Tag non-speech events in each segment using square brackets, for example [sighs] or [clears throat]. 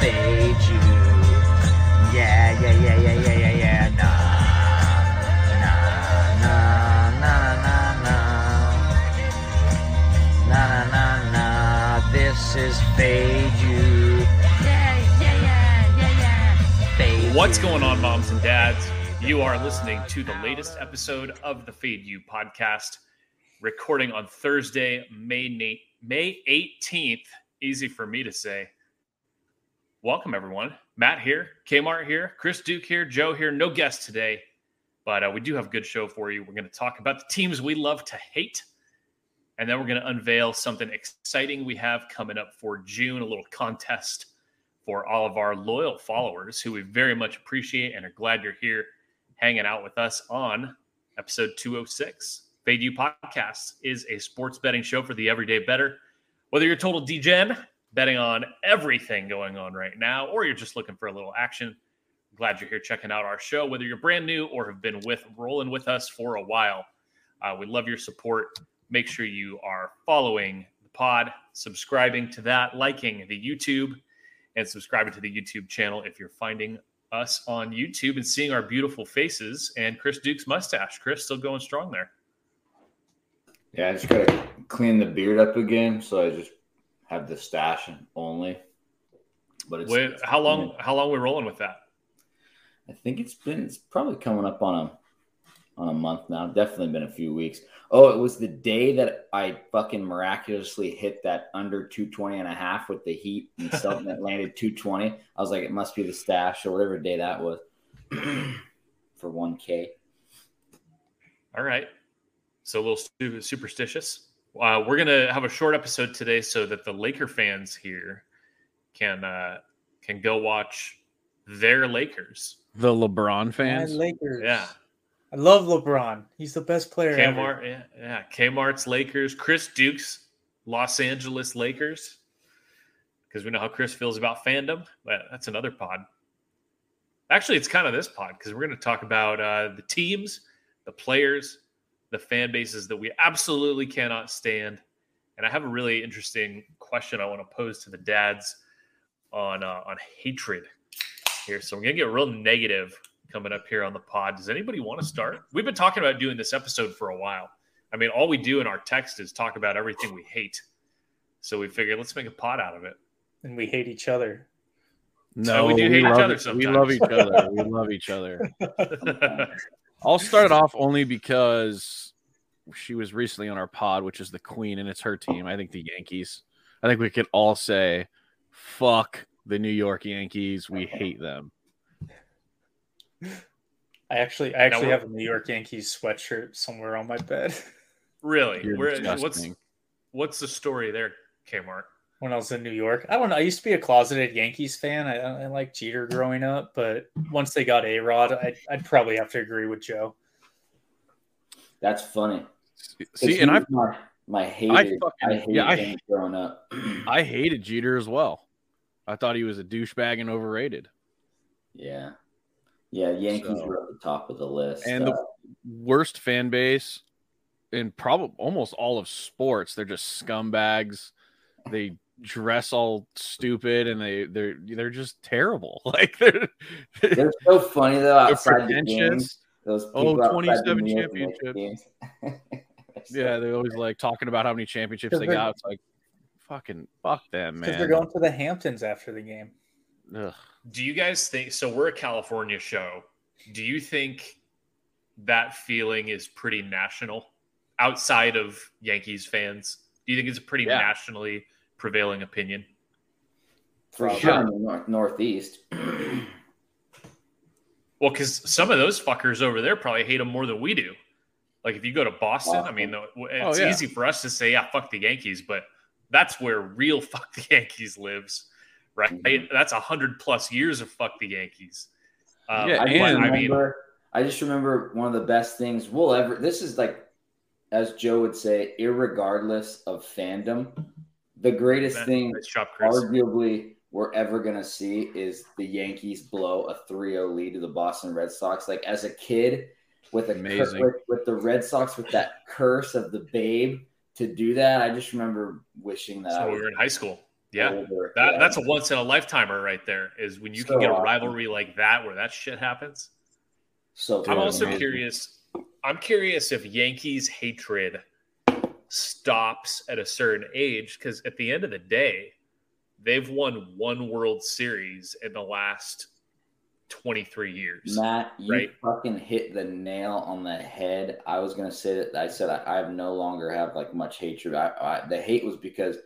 fade you. Yeah, yeah, yeah, yeah, yeah, yeah, yeah. Nah, nah, nah, nah, nah, nah, nah, nah, nah. This is fade you. Yeah, yeah, yeah, yeah, yeah. Fade What's you. going on, moms and dads? You are listening to the latest episode of the Fade U podcast, recording on Thursday, May na- May 18th. Easy for me to say. Welcome, everyone. Matt here, Kmart here, Chris Duke here, Joe here. No guests today, but uh, we do have a good show for you. We're going to talk about the teams we love to hate, and then we're going to unveil something exciting we have coming up for June, a little contest for all of our loyal followers who we very much appreciate and are glad you're here hanging out with us on episode 206. Fade U Podcast is a sports betting show for the everyday better. Whether you're a total degen, betting on everything going on right now, or you're just looking for a little action, glad you're here checking out our show. Whether you're brand new or have been with rolling with us for a while, uh, we love your support. Make sure you are following the pod, subscribing to that, liking the YouTube, and subscribing to the YouTube channel if you're finding us on YouTube and seeing our beautiful faces and Chris Duke's mustache. Chris still going strong there. Yeah, I just gotta clean the beard up again, so I just have the stash only. But it's, Wait, how long? How long we rolling with that? I think it's been it's probably coming up on a on a month now. Definitely been a few weeks. Oh, it was the day that I fucking miraculously hit that under 220 and a half with the heat and something that [laughs] landed 220. I was like, it must be the stash or whatever day that was [clears throat] for 1K. All right. So a little superstitious. Uh, we're gonna have a short episode today so that the Laker fans here can uh, can go watch their Lakers. The LeBron And fans. Lakers. Yeah, I love LeBron. He's the best player. ever. Kmart. Yeah, yeah. Kmart's Lakers. Chris Duke's Los Angeles Lakers. Because we know how Chris feels about fandom. But that's another pod. Actually, it's kind of this pod because we're going to talk about uh, the teams, the players, the fan bases that we absolutely cannot stand. And I have a really interesting question I want to pose to the dads on uh, on hatred here. So we're going to get real negative coming up here on the pod. Does anybody want to start? We've been talking about doing this episode for a while. I mean, all we do in our text is talk about everything we hate. So we figured let's make a pod out of it. And we hate each other. No, we do hate each other it. We love each other. We love each other. [laughs] [laughs] I'll start it off only because she was recently on our pod, which is the queen, and it's her team. I think the Yankees. I think we could all say, "Fuck the New York Yankees. We hate them." I actually, I actually have a New York Yankees sweatshirt somewhere on my bed. really? Where, what's what's the story there, Kmart? When I was in New York. I don't know. I used to be a closeted Yankees fan. I, I like Jeter growing up, but once they got A Rod, I'd, I'd probably have to agree with Joe. That's funny. See, and I my, my hated, I, fucking- hated yeah, I- growing up. [clears throat] I hated Jeter as well. I thought he was a douchebag and overrated. yeah. Yeah, Yankees So- were at the top of the list. And the Uh, worst fan base in probably almost all of sports. They're just scumbags. They dress all stupid and they they're they're just terrible. [laughs] Like they're they're so funny though they're outside the games. Those Oh, people outside the 27 New York Knicks championships. games. [laughs] [laughs] Yeah, they're always like talking about how many championships they got. It's like fucking fuck them, Because man. they're going to the Hamptons after the game. Ugh. Do you guys think so? We're a California show. Do you think that feeling is pretty national outside of Yankees fans? Do you think it's a pretty Yeah. nationally prevailing opinion? For Probably. sure in the nor- Northeast. [clears throat] Well, because some of those fuckers over there probably hate them more than we do. Like if you go to Boston, I mean, it's Oh, yeah. easy for us to say, "Yeah, fuck the Yankees," but that's where real [laughs] "fuck the Yankees" lives, right? Mhm. That's a hundred plus years of "fuck the Yankees." Um, Yeah, I, but, just and- I mean, remember, I just remember one of the best things we'll ever. This is like, as Joe would say, irregardless of fandom, the greatest thing, arguably, we're ever gonna see is the Yankees blow a 3-0 lead to the Boston Red Sox. Like as a kid, with a Amazing. with, with the Red Sox with that curse of the babe to do that, I just remember wishing that So we were in high school. Yeah, older- that, yeah. that's a once in a lifetimer right there. Is when you So can get a awesome. rivalry like that where that shit happens. so. I'm also amazing. curious. I'm curious if Yankees hatred stops at a certain age because at the end of the day, they've won one World Series in the last 23 years. Matt, you right? fucking hit the nail on the head. I was gonna say that. I said I, I have no longer have like much hatred. I, I, the hate was because,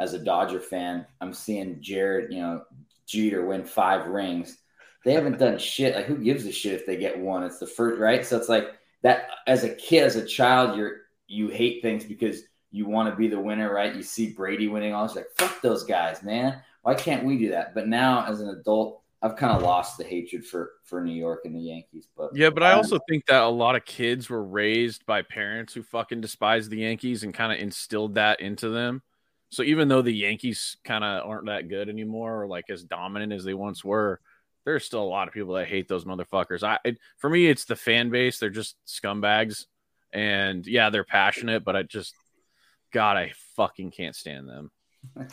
as a Dodger fan, I'm seeing Jared, you know, Jeter win five rings. They haven't done shit. Like, who gives a shit if they get one? It's the first, right? So it's like that. As a kid, as a child, you're you hate things because you want to be the winner, right? You see Brady winning all. It's like fuck those guys, man. Why can't we do that? But now, as an adult, I've kind of lost the hatred for for New York and the Yankees. But Yeah, but I um, also think that a lot of kids were raised by parents who fucking despise the Yankees and kind of instilled that into them. So even though the Yankees kind of aren't that good anymore or like as dominant as they once were, there's still a lot of people that hate those motherfuckers. I it, for me, it's the fan base. They're just scumbags, and yeah, they're passionate, but I just, God, I fucking can't stand them. [laughs]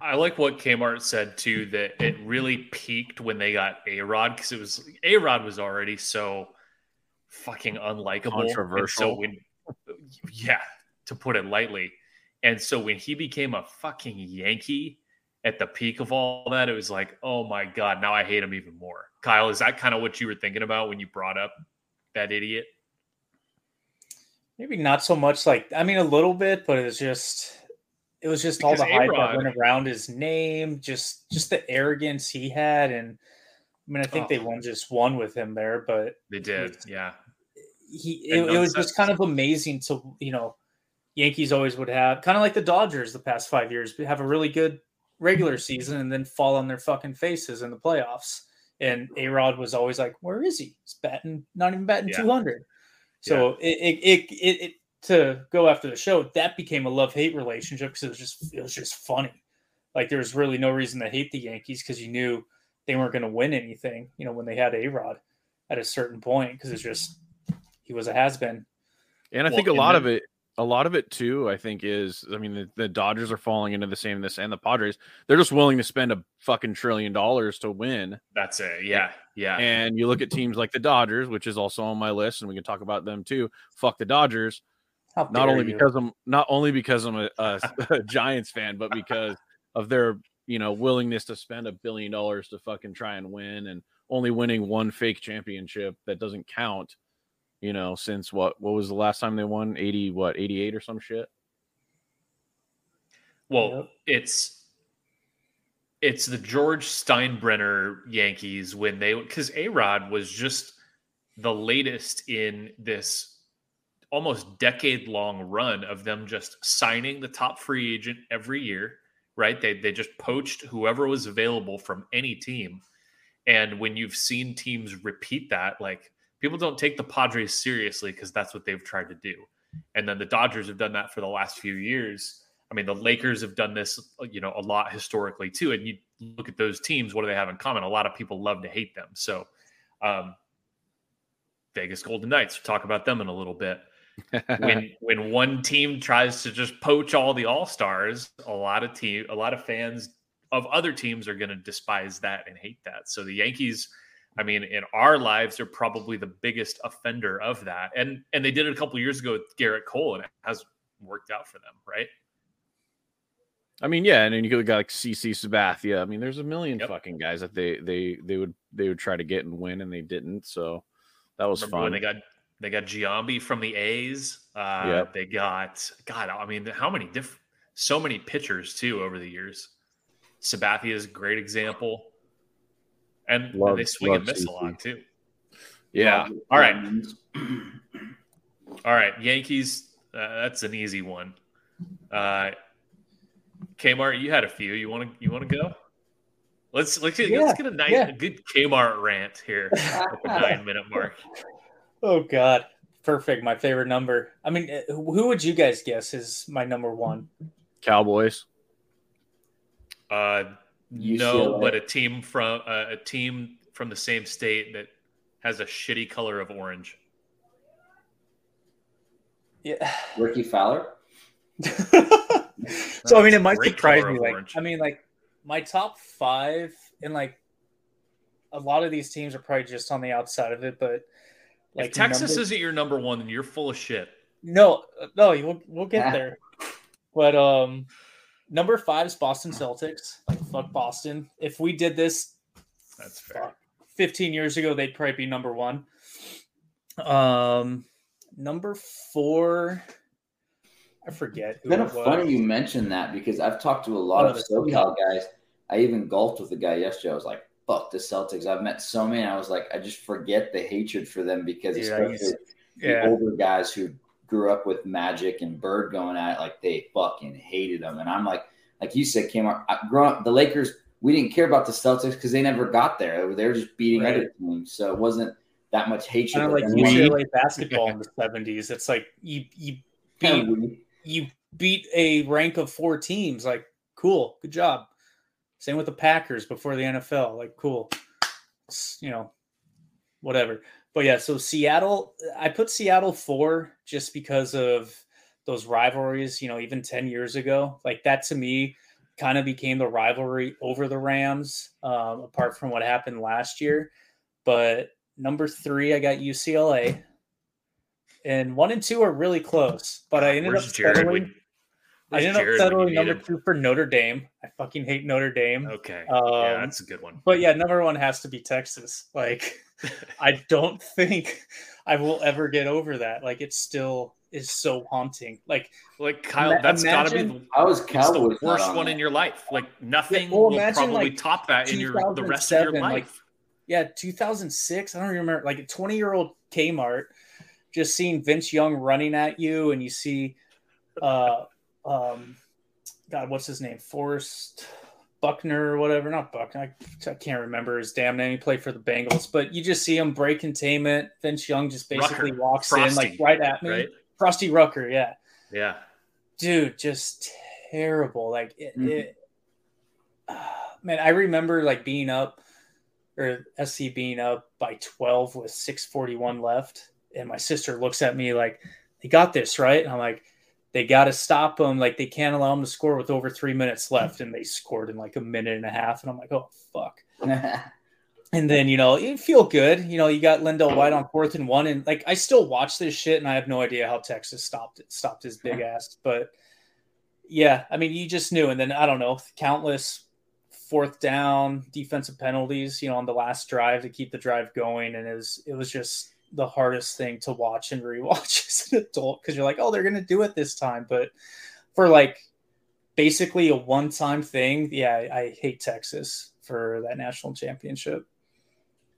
I like what Kmart said too that it really peaked when they got A Rod because it was A Rod was already so fucking unlikable, Controversial. so when, [laughs] yeah, to put it lightly, and so when he became a fucking Yankee at the peak of all that, it was like, oh my god, now I hate him even more. Kyle, is that kind of what you were thinking about when you brought up that idiot? Maybe not so much like I mean a little bit, but it was just it was just all the hype A-Rod- that went around his name, just just the arrogance he had, and I mean I think they Oh. won just one with him there, but They did, yeah. he it, it was sense. just kind of amazing to you know Yankees always would have kind of like the Dodgers the past five years have a really good regular season and then fall on their fucking faces in the playoffs. And A Rod was always like, "Where is he? He's batting, not even batting Yeah. 200." So it, it, it it it to go after the show that became a love hate relationship because it was just it was just funny. Like there was really no reason to hate the Yankees because you knew they weren't going to win anything. You know when they had A Rod at a certain point because it's just he was a has been. And I Well, think a lot then- of it, a lot of it too, I think is, I mean, the, the Dodgers are falling into the same this and the Padres. They're just willing to spend a fucking trillion dollars to win. That's it. Yeah, yeah. And you look at teams like the Dodgers, which is also on my list, and we can talk about them too. Fuck the Dodgers, not only you. because I'm not only because I'm a, a, a [laughs] [laughs] Giants fan, but because of their you know willingness to spend a billion dollars to fucking try and win, and only winning one fake championship that doesn't count. You know, since what what was the last time they won? Eighty what? Eighty eight or some shit. Well, Yep. it's it's the George Steinbrenner Yankees when they because A Rod was just the latest in this almost decade long run of them just signing the top free agent every year, right? They they just poached whoever was available from any team. And when you've seen teams repeat that, like people don't take the Padres seriously because that's what they've tried to do. And then the Dodgers have done that for the last few years. I mean, the Lakers have done this, you know, a lot historically too. And you look at those teams, what do they have in common? A lot of people love to hate them. So, um, Vegas Golden Knights, we'll talk about them in a little bit. When [laughs] when one team tries to just poach all the all stars, a lot of team, a lot of fans of other teams are going to despise that and hate that. So the Yankees, I mean, in our lives, they're probably the biggest offender of that. And and they did it a couple years ago with Gerrit Cole, and it has worked out for them, right? I mean, yeah, and then you got like CC Sabathia. I mean, there's a million Yep. fucking guys that they they they would they would try to get and win, and they didn't. So that was Remember fun. when they got they got Giambi from the A's. Uh, Yep. They got God. I mean, how many different, so many pitchers too over the years. Sabathia is a great example, and Love- they swing and love miss a CC. lot too. yeah, All right. All right, Yankees. Uh, that's an easy one. Uh, Kmart, you had a few. You want to you want to go? Let's let's get, Yeah, let's get a nice yeah. a good Kmart rant here at the [laughs] nine minute mark. Oh God, perfect. My favorite number. I mean, uh, who would you guys guess is my number one? Cowboys. Uh, no, but a team from uh, a team from the same state that has a shitty color of orange. Yeah. [sighs] Rickie Fowler. [laughs] so I mean, it might surprise me. Like, orange. I mean, like my top five, and like a lot of these teams are probably just on the outside of it. But like if Texas number- isn't your number one, then you're full of shit. no, no, we'll we'll get Yeah. there. But um, number five is Boston Celtics. Like fuck Boston. If we did this That's fair. 15 years ago, they'd probably be number one. Um, number four, I forget. It's Who kind of was. funny you mentioned that because I've talked to a lot Oh, of the SoCal guys. I even golfed with a guy yesterday. I was like, "Fuck the Celtics." I've met so many. I was like, I just forget the hatred for them because Dude, I used- especially the Yeah. older guys who grew up with Magic and Bird going at it, like they fucking hated them. And I'm like, like you said, Kmart, I, growing up, the Lakers, we didn't care about the Celtics because they never got there. They were, just beating Right. other teams, so it wasn't that much hatred. Kind of like UCLA [laughs] basketball in the 70s. It's like you you [laughs] beat you beat a rank of four teams. Like, cool, good job. Same with the Packers before the NFL. Like, cool. It's, you know, whatever. But yeah, so Seattle, I put Seattle four just because of those rivalries, you know, even 10 years ago. Like, that to me kind of became the rivalry over the Rams, um, apart from what happened last year. But number three, I got UCLA. And one and two are really close, but I ended Where's up settling. I ended up Jared settling number two for Notre Dame. I fucking hate Notre Dame. Okay, Um, yeah, that's a good one. But yeah, number one has to be Texas. Like, I don't think I will ever get over that. Like, it still is so haunting. Like, Like Kyle, Ima- that's got to be the, I was it's the worst on one that. in your life. Like nothing well, will imagine, probably like, top that in your the rest of your 2007, like, life. yeah, 2006. I don't remember. Like a 20 year old Kmart, just seeing Vince Young running at you, and you see, uh, um, God, what's his name? Forrest Buckner or whatever. Not Buckner. I, I can't remember his damn name. He played for the Bengals, but you just see him break containment. Vince Young just basically Rucker. walks in like right at me. right? Frostee Rucker, yeah Yeah, dude just terrible like it, Mhm. it ah, man i remember like being up or sc being up by 12 with 641 left and my sister looks at me like they got this right and i'm like they got to stop them like they can't allow them to score with over three minutes left and they scored in like a minute and a half and i'm like oh fuck. [laughs] And then you know you feel good you know you got LenDale White on fourth and one and like I still watch this shit and I have no idea how Texas stopped it stopped his big ass but yeah I mean you just knew and then I don't know countless fourth down defensive penalties you know on the last drive to keep the drive going and it was it was just the hardest thing to watch and rewatch [laughs] as an adult because you're like oh they're gonna do it this time but for like basically a one time thing yeah I, I hate Texas for that national championship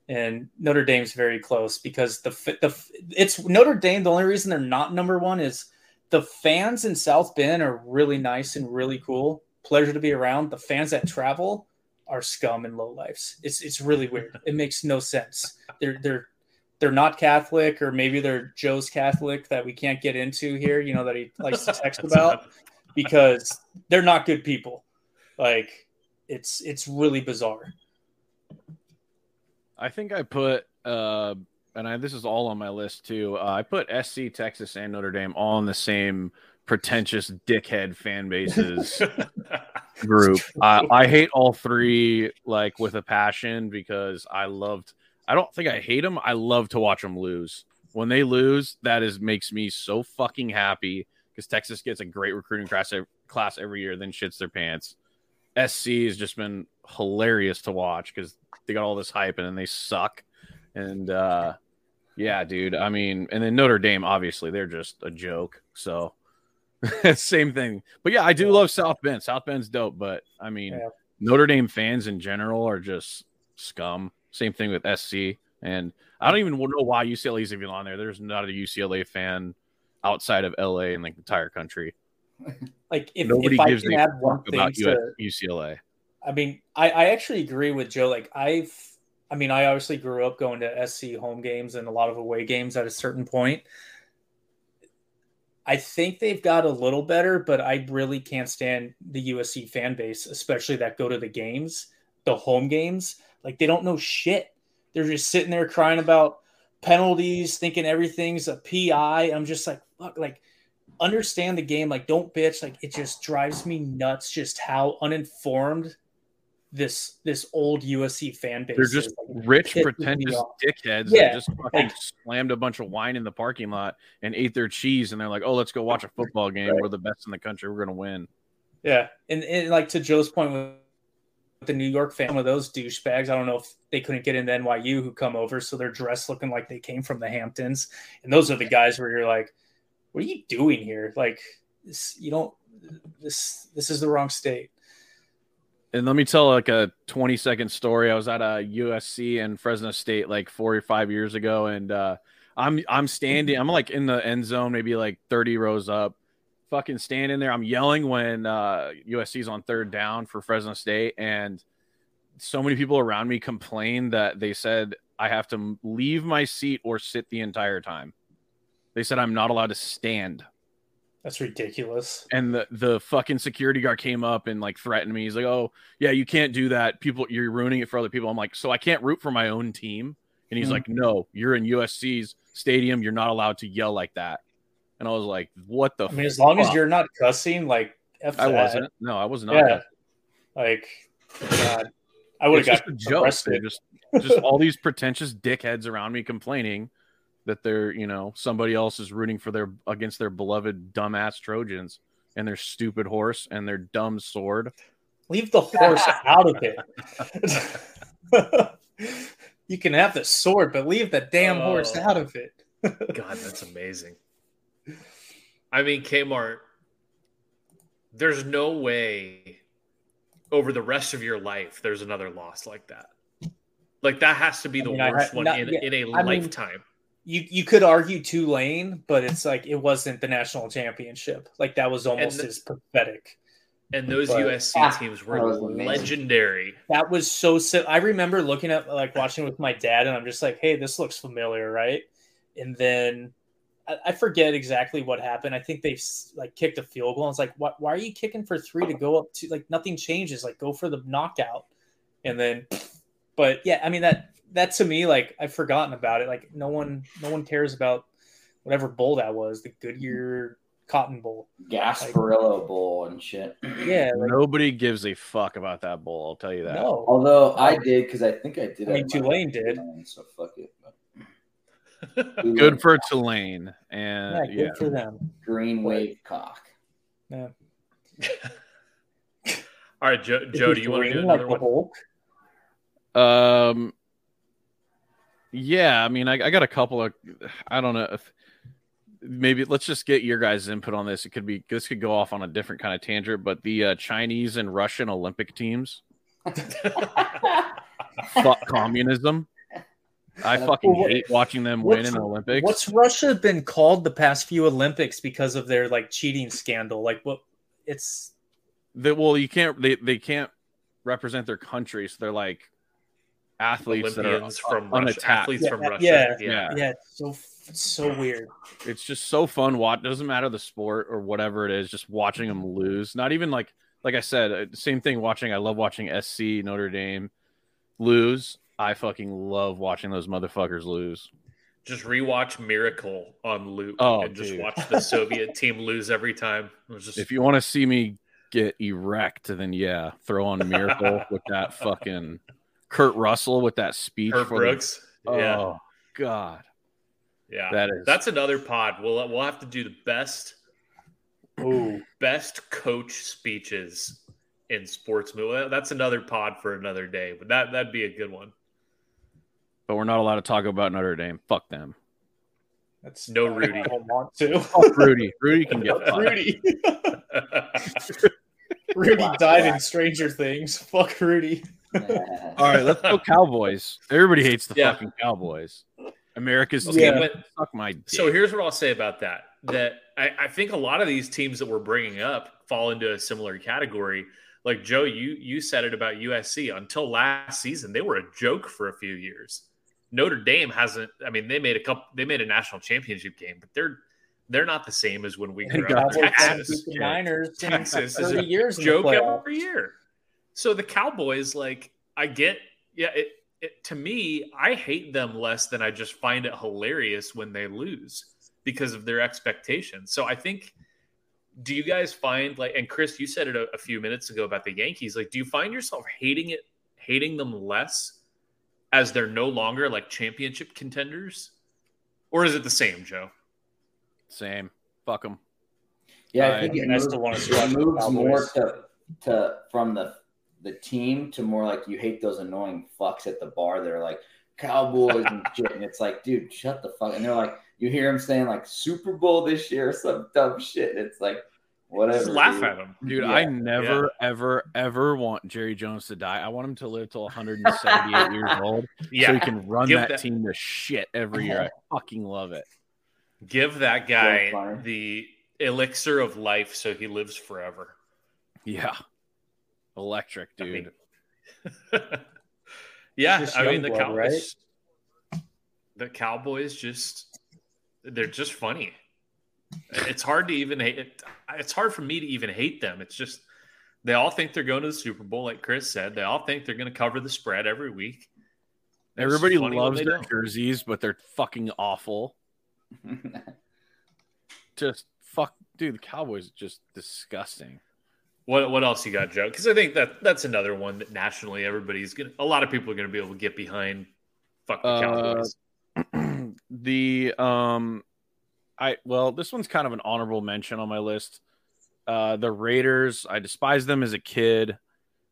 and Notre Dame's very close because the the it's Notre Dame. The only reason they're not number one is the fans in South Bend are really nice and really cool. Pleasure to be around. The fans that travel are scum and low lives. It's it's really weird. It makes no sense. They're they're they're not Catholic or maybe they're Joe's Catholic that we can't get into here. You know that he likes to text [laughs] about because they're not good people. Like it's it's really bizarre. I think I put, uh, and I, this is all on my list too. Uh, I put SC, Texas, and Notre Dame all in the same pretentious dickhead fan bases [laughs] group. I, I hate all three like with a passion because I loved. I don't think I hate them. I love to watch them lose. When they lose, that is makes me so fucking happy because Texas gets a great recruiting class class every year, then shits their pants. SC has just been hilarious to watch because they got all this hype and then they suck. And uh yeah, dude. I mean, and then Notre Dame, obviously, they're just a joke. So [laughs] same thing. But yeah, I do love South Bend. South Bend's dope, but I mean Yeah. Notre Dame fans in general are just scum. Same thing with SC. And I don't even know why UCLA is even on there. There's not a UCLA fan outside of LA in like the entire country. [laughs] Like if, Nobody if I gives can a add one thing about to, UCLA. I mean, I, I actually agree with Joe. Like I've, I mean, I obviously grew up going to SC home games and a lot of away games at a certain point. I think they've got a little better, but I really can't stand the USC fan base, especially that go to the games, the home games. Like they don't know shit. They're just sitting there crying about penalties, thinking everything's a PI. I'm just like, fuck, like understand the game. Like, don't bitch. Like, it just drives me nuts just how uninformed this this old USC fan base. They're just. Like, rich, it pisses me pretentious dickheads Yeah, that just fucking like- slammed a bunch of wine in the parking lot and ate their cheese, and they're like, "Oh, let's go watch a football game. Right. We're the best in the country. We're gonna win." Yeah, and, and like to Joe's point with the New York fan, one of those douchebags. I don't know if they couldn't get into NYU who come over, so they're dressed looking like they came from the Hamptons, and those are the guys where you're like, "What are you doing here? Like, this, you don't. This this is the wrong state." And let me tell like a 20 second story. I was at a USC and Fresno State like four or five years ago, and uh, I'm I'm standing. I'm like in the end zone, maybe like 30 rows up, fucking standing there. I'm yelling when uh, USC's on third down for Fresno State, and so many people around me complain that they said I have to leave my seat or sit the entire time. They said I'm not allowed to stand That's ridiculous. and the the fucking security guard came up and like threatened me. He's like, "Oh, yeah, you can't do that. People, you're ruining it for other people." I'm like, "So I can't root for my own team?" And he's Mhm. like, "No, you're in USC's stadium. You're not allowed to yell like that." And I was like, "What the?" I mean, as long as you're not cussing, like F I that. wasn't. No, I was not. Yeah, like God, I would It's have just got a joke. arrested. They're just just all these pretentious dickheads around me complaining that they're you know somebody else is rooting for their against their beloved dumbass Trojans and their stupid horse and their dumb sword. Leave the horse [laughs] out of it. [laughs] you can have the sword, but leave the damn horse Oh. out of it. God, that's amazing. I mean, Kmart, there's no way over the rest of your life there's another loss like that. Like that has to be I the mean, worst ha- one not- in, yeah, in a I mean- lifetime. You you could argue Tulane, but it's like it wasn't the national championship. Like that was almost And- as pathetic. and those but- USC Ah, teams were was amazing. legendary. That was so si- I remember looking at like watching with my dad, and I'm just like, "Hey, this looks familiar, right?" And then I, I forget exactly what happened. I think they s- like kicked a field goal. And it's like, "Why, why are you kicking for three to go up to like nothing changes? Like go for the knockout." And then, but yeah, I mean that that to me like I've forgotten about it. Like no one no one cares about whatever bowl that was, the Goodyear Cotton Bowl. Gasparilla Bowl and shit. Yeah, like, Nobody gives a fuck about that bowl. I'll tell you that. no. Although I did because I think I did. I mean, Tulane did. So fuck it. Good for Tulane, Yeah, and good yeah, for them. green wave cock. Yeah. [laughs] All right, Joe, Joe do you want to do Green like one? Um, yeah, I mean, I, I got a couple of, I don't know if maybe let's just get your guys' input on this. It could be this could go off on a different kind of tangent, but the uh, Chinese and Russian Olympic teams, [laughs] fuck communism. I fucking Well, hate watching them win in the Olympics. What's Russia been called the past few Olympics because of their like cheating scandal? Like what? It's that well, you can't they they can't represent their country, so they're like athletes Olympians that are from Russia, athletes Yeah, from Russia. yeah, Yeah. yeah, it's so it's so weird. it's just so fun watch doesn't matter the sport or whatever it is just watching them lose not even like like i said uh, same thing watching i love watching sc notre dame lose i fucking love watching those motherfuckers lose Just rewatch Miracle on loop Oh, and just dude. watch the Soviet team lose every time. Just if you want to see me get erect then yeah throw on miracle [laughs] with that fucking kurt russell with that speech Herb for the- Brooks. yeah, oh god yeah. that is That's another pod. We'll we'll have to do the best Ooh, best coach speeches in sports movie. That's another pod for another day, but that that'd be a good one. But we're not allowed to talk about notre dame fuck them that's No Rudy. I don't want to. [laughs] fuck rudy rudy can get [laughs] fucked. Rudy. [laughs] Rudy died in Stranger Things. Fuck Rudy. All right, let's go Cowboys. Everybody hates the Yeah. fucking Cowboys. America's Okay, team. but Suck my dick. So here's what I'll say about that. That I, I think a lot of these teams that we're bringing up fall into a similar category. Like Joe, you you said it about USC. Until last season, they were a joke for a few years. Notre Dame hasn't. I mean, they made a couple. They made a national championship game, but they're they're not the same as when we And grew up. Cowboys Cowboys haven't Texas, the Niners in [laughs] Texas is a years joke every year. So the Cowboys, like, I get, yeah. It, it to me, I hate them less than I just find it hilarious when they lose because of their expectations. So I think do you guys find like and Chris, you said it a, a few minutes ago about the Yankees. Like, do you find yourself hating it, hating them less as they're no longer like championship contenders? Or is it the same, Joe? Same. Fuck them. Yeah, I I- think it I moves, still wanna it squash moves more to to from the the team to more like you hate those annoying fucks at the bar that are like Cowboys and [laughs] shit, and it's like, dude, shut the fuck. And they're like, you hear them saying like Super Bowl this year, or some dumb shit. And it's like, whatever. Just laugh dude. at him, Dude, Yeah. I never, ever, ever want Jerry Jones to die. I want him to live till [laughs] 178 years old so he can run Give that, that- team to shit every year. I [laughs] fucking love it. Give that guy So the elixir of life so he lives forever. Yeah. Electric, I dude. mean, [laughs] yeah, I mean the Youngblood, Cowboys. The Cowboys just they're just funny. It's hard to even hate it. It's hard for me to even hate them. It's just they all think they're going to the Super Bowl, like Chris said. They all think they're going to cover the spread every week. It's Everybody loves their don't. jerseys, but they're fucking awful. [laughs] Just fuck, dude. The Cowboys are just disgusting. What what else you got, Joe? Because I think that that's another one that nationally everybody's gonna. A lot of people are going to be able to get behind. Fuck the Uh, Cowboys. [clears throat] the um I well, this one's kind of an honorable mention on my list. Uh the Raiders, I despised them as a kid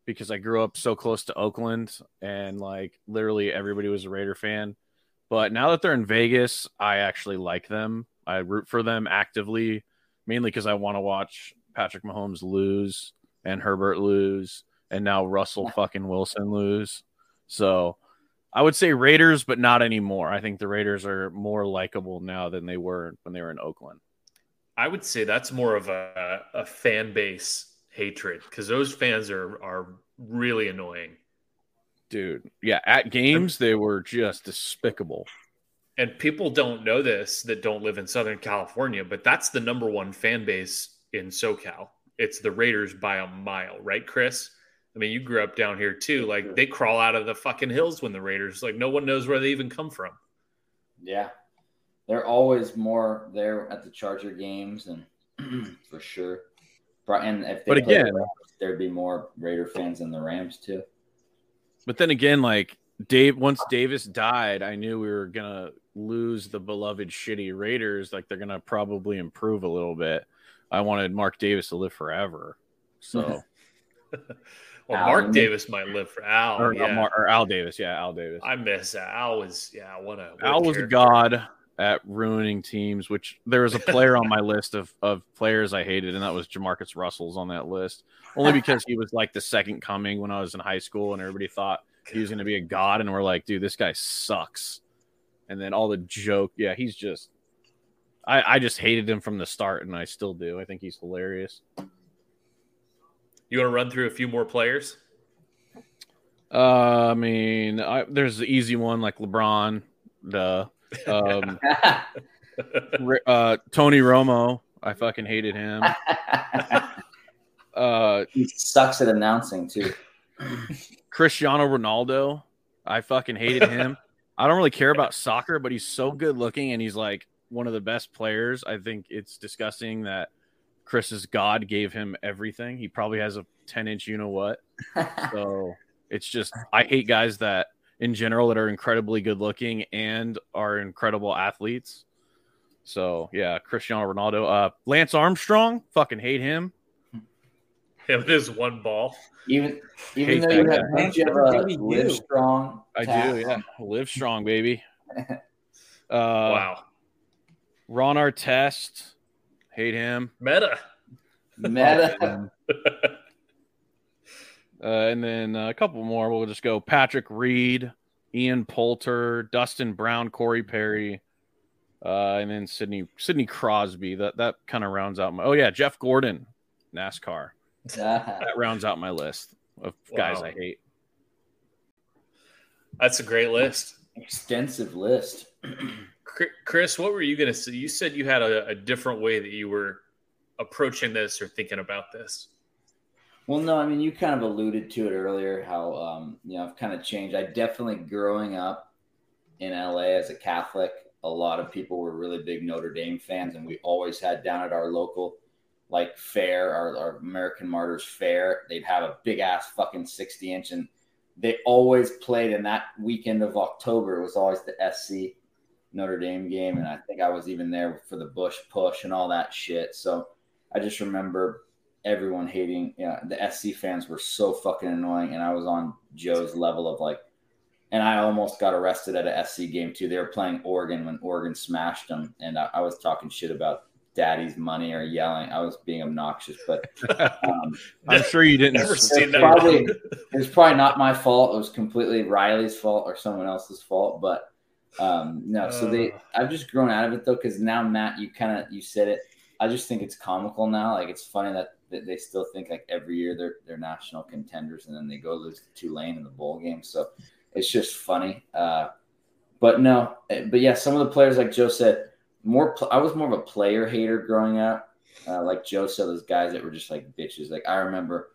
because I grew up so close to Oakland and like literally everybody was a Raider fan. But now that they're in Vegas, I actually like them. I root for them actively, mainly because I want to watch Patrick Mahomes lose and Herbert lose and now Russell fucking Wilson lose. So I would say Raiders, but not anymore. I think the Raiders are more likable now than they were when they were in Oakland. I would say that's more of a, a fan base hatred because those fans are are really annoying. Dude, yeah, at games they were just despicable. And people don't know this that don't live in Southern California, but that's the number one fan base in SoCal. It's the Raiders by a mile, right, Chris? I mean, you grew up down here too. Like they crawl out of the fucking hills when the Raiders, like no one knows where they even come from. yeah, they're always more there at the Charger games, and [clears throat] for sure. And if they But again- the Rams, there'd be more Raider fans than the Rams too. But then again, like Dave, once Davis died, I knew we were gonna lose the beloved shitty Raiders. Like they're gonna probably improve a little bit. I wanted Mark Davis to live forever. So [laughs] Well, Al, Mark Davis might live for Al. or, Oh, yeah. Mar- or Al Davis, yeah, Al Davis. I miss Al. Was yeah, what a what Al was a god at ruining teams, which there was a player on my [laughs] list of, of players I hated, and that was Jamarcus Russell's on that list. Only because he was like the second coming when I was in high school, and everybody thought he was going to be a god, and we're like, dude, this guy sucks. And then all the joke, yeah, he's just. I, I just hated him from the start, and I still do. I think he's hilarious. You want to run through a few more players? Uh, I mean, I, there's the easy one like LeBron, the um, [laughs] uh, Tony Romo. I fucking hated him. [laughs] Uh, he sucks at announcing too. Cristiano Ronaldo. I fucking hated him. I don't really care about soccer, but he's so good looking and he's like one of the best players. I think it's disgusting that Chris's God gave him everything. He probably has a 10 inch, you know what? [laughs] So it's just, I hate guys that in general that are incredibly good looking and are incredible athletes. So yeah, Cristiano Ronaldo. Uh, Lance Armstrong, fucking hate him. Him and his one ball. Even even Hate though you have, guy. don't you have a live you. strong. I do, yeah. Live strong, baby. [laughs] Uh, wow. Ron Artest, hate him. Metta. Metta. [laughs] Uh, and then uh, a couple more. We'll just go Patrick Reed, Ian Poulter, Dustin Brown, Corey Perry, uh, and then Sidney Sidney Crosby. That that kind of rounds out my. Oh yeah, Jeff Gordon, NASCAR. [laughs] That rounds out my list of guys Wow. I hate. That's a great list. Extensive list. [clears throat] Chr- Chris, what were you going to say? You said you had a, a different way that you were approaching this or thinking about this. Well, no, I mean you kind of alluded to it earlier. How um, you know I've kind of changed. I definitely growing up in LA as a Catholic, a lot of people were really big Notre Dame fans, and we always had down at our local like fair, our, our American Martyrs fair. They'd have a big ass fucking 60 inch, and they always played in that weekend of October. It was always the SC Notre Dame game, and I think I was even there for the Bush push and all that shit. So I just remember everyone hating. You know, the SC fans were so fucking annoying, and I was on Joe's level of like. And I almost got arrested at a SC game too. They were playing Oregon when Oregon smashed them, and I, I was talking shit about daddy's money or yelling. I was being obnoxious, but [laughs] um, I'm sure you didn't. Never seen that. probably it was probably not my fault. It was completely Riley's fault or someone else's fault. But um, no, so they. I've just grown out of it though because now Matt, you kind of you said it. I just think it's comical now. Like it's funny that, that they still think like every year they're they're national contenders and then they go lose to Tulane in the bowl game. So it's just funny. Uh, but no, eh, but yeah, some of the players like Joe said, more. Pl- I was more of a player hater growing up. Uh, like Joe said, those guys that were just like bitches. Like I remember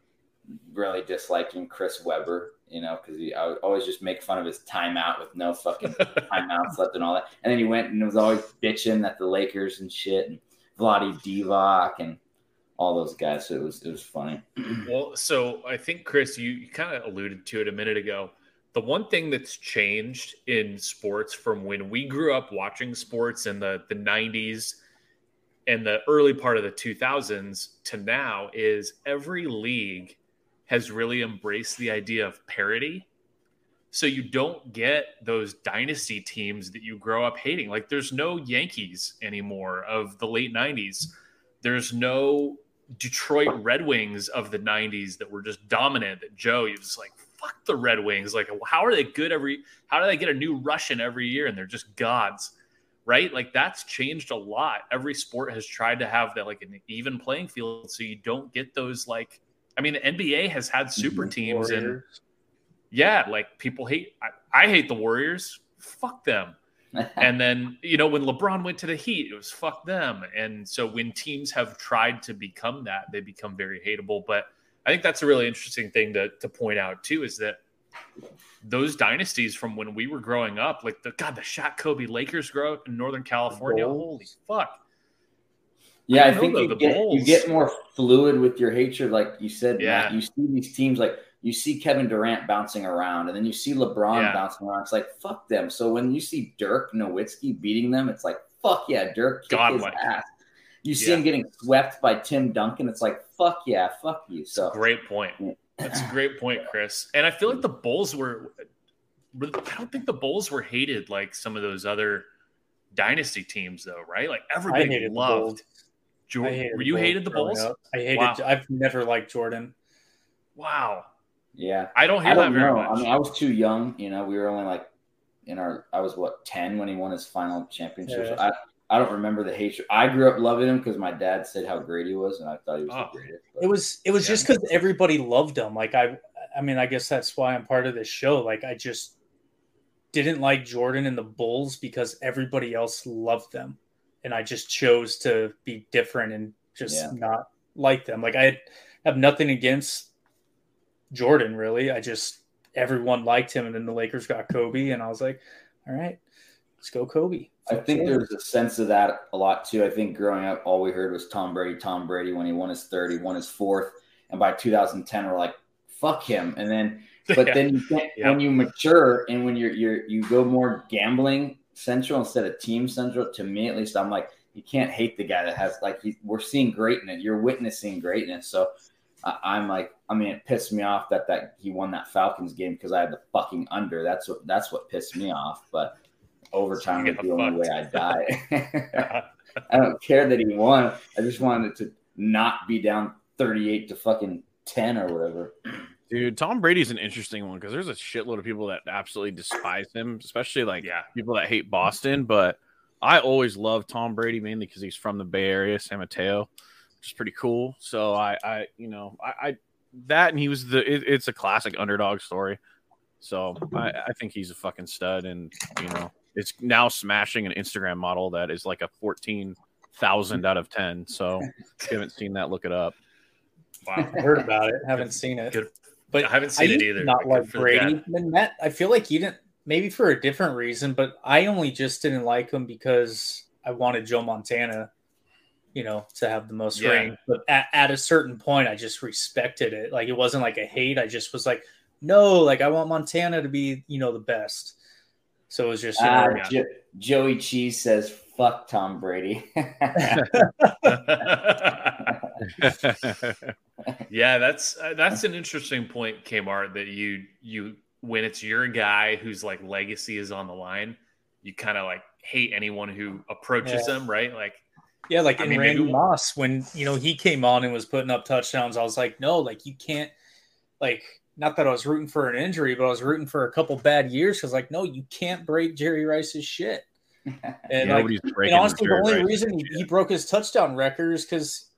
really disliking Chris Webber, you know, because I would always just make fun of his timeout with no fucking [laughs] timeouts left and all that. And then he went and was always bitching at the Lakers and shit, and Vlade Divac and all those guys. So it was it was funny. [clears throat] Well, so I think Chris, you, you kind of alluded to it a minute ago. The one thing that's changed in sports from when we grew up watching sports in the the '90s and the early part of the 2000s to now is every league has really embraced the idea of parity. So you don't get those dynasty teams that you grow up hating. Like there's no Yankees anymore of the late 90s. There's no Detroit Red Wings of the 90s that were just dominant that Joe he was like fuck the Red Wings like how are they good every how do they get a new Russian every year and they're just gods right like that's changed a lot every sport has tried to have that like an even playing field so you don't get those like I mean the NBA has had super teams and yeah like people hate I, I hate the Warriors fuck them [laughs] and then you know when LeBron went to the Heat, it was fuck them. And so when teams have tried to become that, they become very hateable. But I think that's a really interesting thing to to point out too is that those dynasties from when we were growing up, like the God, the Shaq Kobe Lakers grow up in Northern California. Holy fuck! Yeah, I I think know, you the get you get more fluid with your hatred, like you said. Yeah. Matt. You see these teams like you see Kevin Durant bouncing around, and then you see LeBron Yeah. bouncing around. It's like fuck them. So when you see Dirk Nowitzki beating them, it's like fuck yeah, Dirk kick his Godlike. ass. You see Yeah. him getting swept by Tim Duncan. It's like fuck yeah, fuck you. So Great point. That's a great point, Chris. And I feel like the Bulls were. I don't think the Bulls were hated like some of those other dynasty teams, though, right? Like everybody loved. Bulls. Jor- I hated were you Bulls hated the Bulls? up. I hated. Wow. I've never liked Jordan. Wow, yeah, I don't hear I that don't very know. much. I mean, I was too young. You know, we were only like in our. I was what ten when he won his final championship. So Yeah. I I don't remember the hatred. I grew up loving him because my dad said how great he was, and I thought he was Oh. the greatest. But- It was. It was Yeah. just because everybody loved him. Like I. I mean, I guess that's why I'm part of this show. Like I just didn't like Jordan and the Bulls because everybody else loved them, and I just chose to be different and just Yeah. not like them. Like I have nothing against Jordan, really. I just everyone liked him, and then the Lakers got Kobe, and I was like, all right, let's go Kobe. I think there's a sense of that a lot too. I think growing up, all we heard was Tom Brady, Tom Brady. When he won his third, he won his fourth, and by 2010, we're like, "Fuck him!" And then, but [laughs] Yeah. then you Yeah. when you mature and when you're you're you go more gambling central instead of team central. To me, at least, I'm like, you can't hate the guy that has like he, we're seeing greatness. You're witnessing greatness. So I, I'm like, I mean, it pissed me off that that he won that Falcons game because I had the fucking under. That's what that's what pissed me off. But overtime is got the only way. I die. [laughs] [laughs] I don't care that he won. I just wanted it to not be down 38 to fucking 10 or whatever. Dude, Tom Brady's an interesting one because there's a shitload of people that absolutely despise him, especially like yeah, people that hate Boston. But I always loved Tom Brady mainly because he's from the Bay Area, San Mateo, which is pretty cool. So I, I, you know, I, I that and he was the. It, it's a classic underdog story. So I, I think he's a fucking stud, and you know, it's now smashing an Instagram model that is like a fourteen thousand out of ten. So if you haven't seen that, look it up. wow. I heard about it, haven't seen it. Good. But I haven't seen I it either. Not like good for the guy. Brady. And Matt, I feel like you didn't. Maybe for a different reason, but I only just didn't like him because I wanted Joe Montana you know, to have the most Yeah. ring. But at, at a certain point, I just respected it. Like it wasn't like a hate. I just was like, no, like I want Montana to be, you know, the best. So it was just, you know, ah, Jo- Joey Cheese says, "Fuck Tom Brady." [laughs] yeah, that's uh, that's an interesting point, Kmart. That you you when it's your guy whose like legacy is on the line, you kind of like hate anyone who approaches Yeah. them, right? Like, yeah, like I in mean, Randy maybe- Moss when you know he came on and was putting up touchdowns. I was like, no, like you can't, like not that I was rooting for an injury, but I was rooting for a couple bad years because like, no, you can't break Jerry Rice's shit. [laughs] And like, Nobody's breaking. and honestly, the only Rice's reason he, he broke his touchdown record is because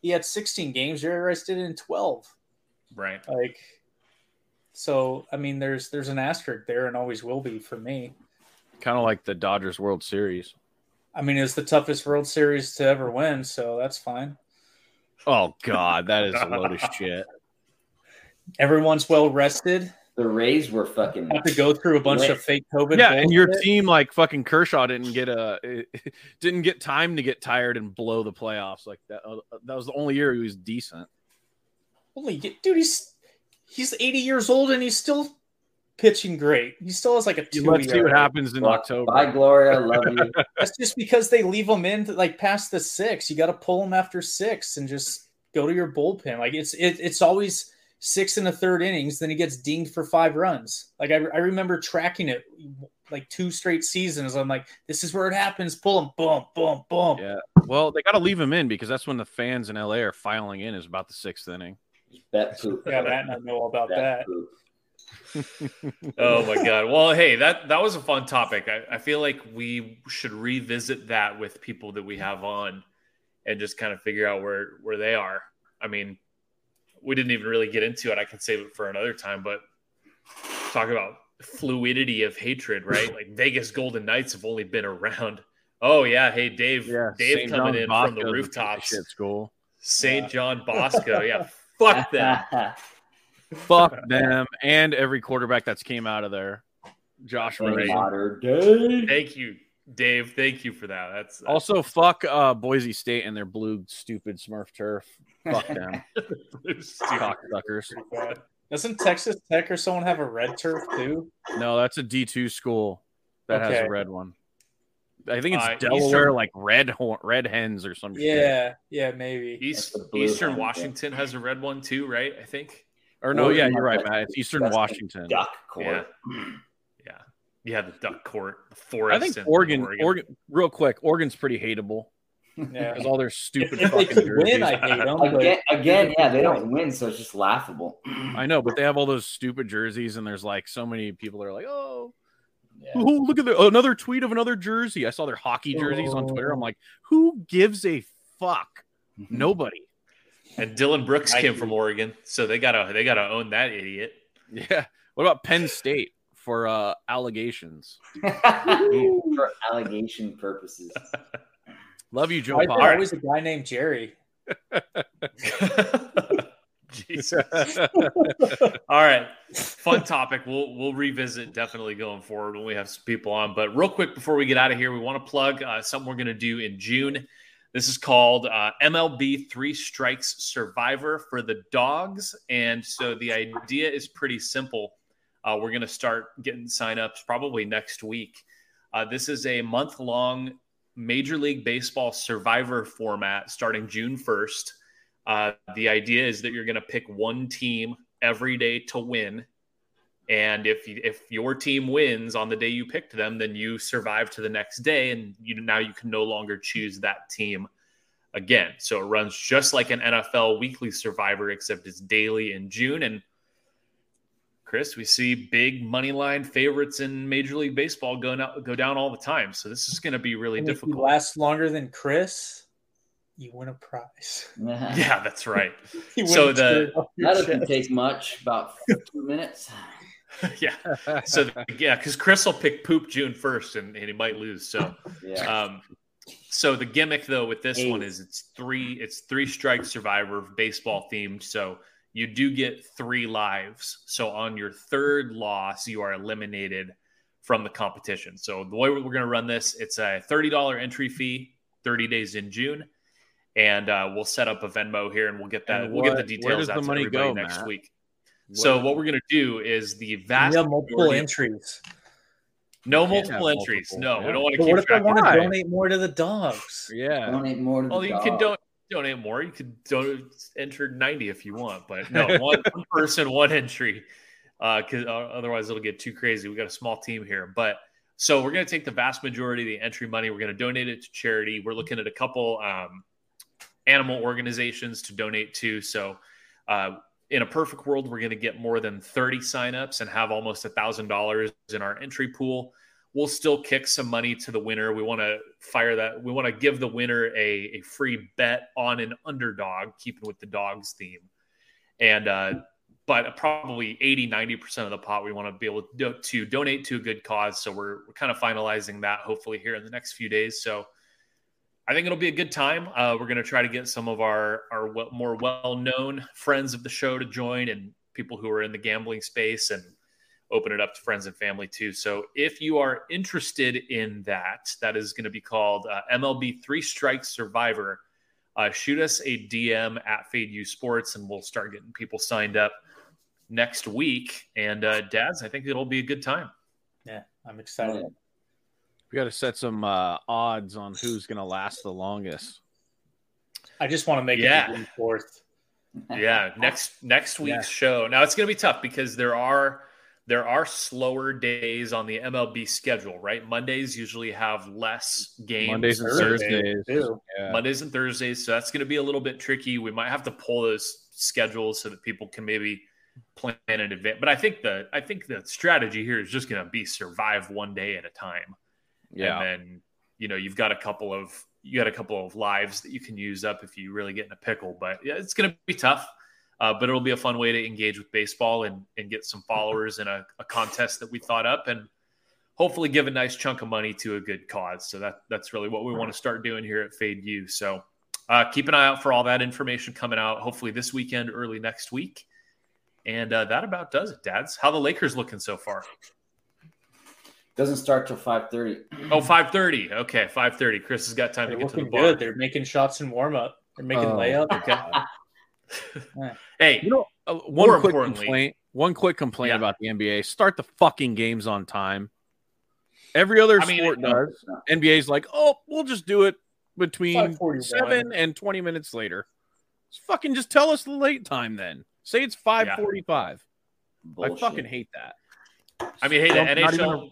he had 16 games. Jerry Rice did it in 12. right? Like, so I mean, there's there's an asterisk there, and always will be for me. kind of like the Dodgers World Series. I mean, it's the toughest World Series to ever win, so that's fine. Oh God, that is a load of shit. [laughs] Everyone's well rested. The Rays were fucking. Have to go through a bunch Wait. of fake COVID. Yeah, and your bullshit. team like fucking Kershaw didn't get a [laughs] didn't get time to get tired and blow the playoffs like that. Uh, That was the only year he was decent. Holy dude, he's he's 80 years old and he's still pitching great. He still has like a two. Let's see what happens in Bye, October. Gloria. I love you. [laughs] That's just because they leave him in to, like past the six. You got to pull him after six and just go to your bullpen. Like it's it, it's always six in the third innings. Then he gets dinged for five runs. Like I, I remember tracking it like two straight seasons. I'm like, this is where it happens. Pull him, boom, boom, boom. Yeah. Well, they got to leave him in because that's when the fans in LA are filing in. Is about the sixth inning. Bet poop. Yeah, that I know all about Bet that. [laughs] Oh my god. Well, hey, that that was a fun topic. I, I feel like we should revisit that with people that we have on and just kind of figure out where where they are. I mean, we didn't even really get into it. I can save it for another time, but talk about fluidity of hatred, right? [laughs] Like Vegas Golden Knights have only been around. Oh yeah, hey Dave, Dave St. coming John's in Bosco's from the a piece of rooftops. Shit school. St. John Bosco, yeah, [laughs] fuck them. [laughs] Fuck them and every quarterback that's came out of there. Josh In Rosen. Thank you, Dave. Thank you for that. That's, that's Also, fuck uh, Boise State and their blue stupid Smurf turf. Fuck [laughs] them, [laughs] stupid. cocksuckers. Doesn't Texas Tech or someone have a red turf too? No, that's a D two school that has a red one. I think it's Uh, Delaware, Eastern- like red Hor- red hens or some shit. Yeah, yeah, maybe. East, That's the blue Eastern one, yeah. Washington has a red one too, right? I think. Or no, Oregon yeah, you're right, that Matt. It's Eastern disgusting Washington. Duck court. Yeah. Yeah. Yeah, the duck court, the forest. I think in Oregon, Oregon, real quick, Oregon's pretty hateable Yeah. because all their stupid if they fucking could jerseys. win, I hate them. Again, again, yeah, they don't win, so it's just laughable. [clears throat] I know, but they have all those stupid jerseys, and there's like so many people that are like, oh, Yeah. oh look at the, another tweet of another jersey. I saw their hockey jerseys on Twitter. I'm like, who gives a fuck? [laughs] Nobody. and Dillon Brooks I- came from Oregon, so they gotta they gotta own that idiot. Yeah. What about Penn State for uh, allegations? [laughs] For [laughs] allegation purposes. Love you, Joe why is there always a guy named Jerry? Jesus. [laughs] All right, fun topic. We'll we'll revisit definitely going forward when we have some people on. But real quick before we get out of here, we want to plug uh, something we're going to do in June. This is called uh, MLB Three Strikes Survivor for the dogs, and so the idea is pretty simple. Uh, we're going to start getting signups probably next week. Uh, this is a month long Major League Baseball Survivor format starting June first. Uh, the idea is that you're going to pick one team every day to win, and if if your team wins on the day you picked them, then you survive to the next day, and you now you can no longer choose that team again. So it runs just like an NFL weekly Survivor, except it's daily in June. And Chris, we see big money line favorites in Major League Baseball go out, go down all the time. So this is going to be really And if you difficult. last longer than Chris, you win a prize. [laughs] [laughs] Yeah, that's right. [laughs] So the- shirt off your That doesn't chest. take much, about two minutes. yeah. So yeah, because Chris will pick poop June first, and, and he might lose. So, Yeah. um, so the gimmick though with this one is it's three it's three strike survivor baseball themed. So you do get three lives. So on your third loss, you are eliminated from the competition. So the way we're going to run this, it's a thirty dollar entry fee, thirty days in June. and uh, we'll set up a Venmo here, and we'll get that. And we'll get the what- where details does out the to money everybody go, next Matt? week. So what we're gonna do is the vast We have multiple entries. no multiple entries. multiple, No, yeah. we don't want to But keep what if I want to Why? donate more to the dogs? Yeah. Donate more to the Well, you dog. can don- donate more. You could don- enter ninety if you want, but no, one, [laughs] one person, one entry, because uh, otherwise it'll get too crazy. We got a small team here, but so we're going to take the vast majority of the entry money. We're going to donate it to charity. We're looking at a couple um, animal organizations to donate to. So. Uh, in a perfect world, we're going to get more than 30 signups and have almost a thousand dollars in our entry pool. We'll still kick some money to the winner. We want to fire that. We want to give the winner a, a free bet on an underdog, keeping with the dogs theme. And, uh, but probably 80, 90% of the pot we want to be able to, to donate to a good cause. So we're, we're kind of finalizing that hopefully here in the next few days. So I think it'll be a good time. Uh, we're going to try to get some of our our well, more well known friends of the show to join, and people who are in the gambling space, and open it up to friends and family too. So if you are interested in that, that is going to be called uh, MLB Three Strikes Survivor. Uh, shoot us a DM at Fade U Sports, and we'll start getting people signed up next week. And uh, Dads, I think it'll be a good time. Yeah, I'm excited. We got to set some uh, odds on who's going to last the longest. I just want to make Yeah. it June fourth. yeah next next week's Yeah. show now it's going to be tough because there are there are slower days on the mlb schedule right mondays usually have less games Mondays and Thursday, Thursdays. too. Yeah. mondays and thursdays so that's going to be a little bit tricky we might have to pull those schedules so that people can maybe plan in advance but i think the i think the strategy here is just going to be survive one day at a time Yeah. and then you know you've got a couple of you got a couple of lives that you can use up if you really get in a pickle but yeah it's going to be tough uh, but it'll be a fun way to engage with baseball and, and get some followers in a, a contest that we thought up and hopefully give a nice chunk of money to a good cause so that that's really what we want to start doing here at fade u so uh, keep an eye out for all that information coming out hopefully this weekend early next week and uh, that about does it dads how the lakers looking so far Doesn't start till five thirty. Oh, 5.30. Okay, 5.30. Chris has got time They're to get to the looking bar. good. They're making shots in warm up. They're making Oh, layup. Okay. [laughs] hey, You know, uh, one More quick importantly- complaint. One quick complaint Yeah. about the NBA: start the fucking games on time. Every other I mean, sport does. NBA's like, oh, we'll just do it between seven and twenty minutes later. Just fucking just tell us the late time then. Say it's five forty-five. I fucking hate that. I mean, hey, the Don't- even NHL,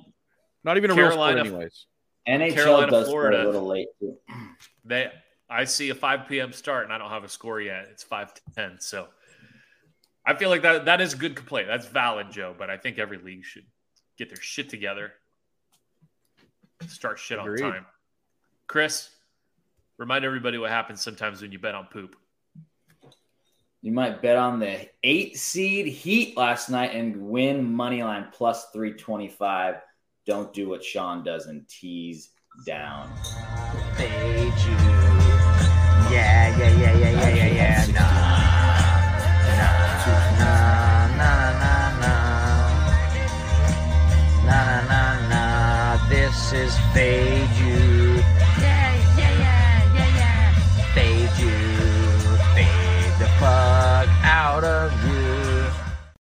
Not even a Carolina- real sport, anyways. NHL Carolina, does Florida. start a little late too. they, I see a 5 p.m. start and I don't have a score yet. It's 5 to 10. So I feel like that that is a good complaint. That's valid, Joe, but I think every league should get their shit together. Start shit on time. Chris, remind everybody what happens sometimes when you bet on poop. You might bet on the eight seed Heat last night and win money line plus three twenty five. Don't do what Sean does and tease down. Fade Yeah, yeah, yeah, yeah, yeah, yeah, yeah. Nah, nah, nah, nah, nah, nah, nah, nah, nah. This is Fade U.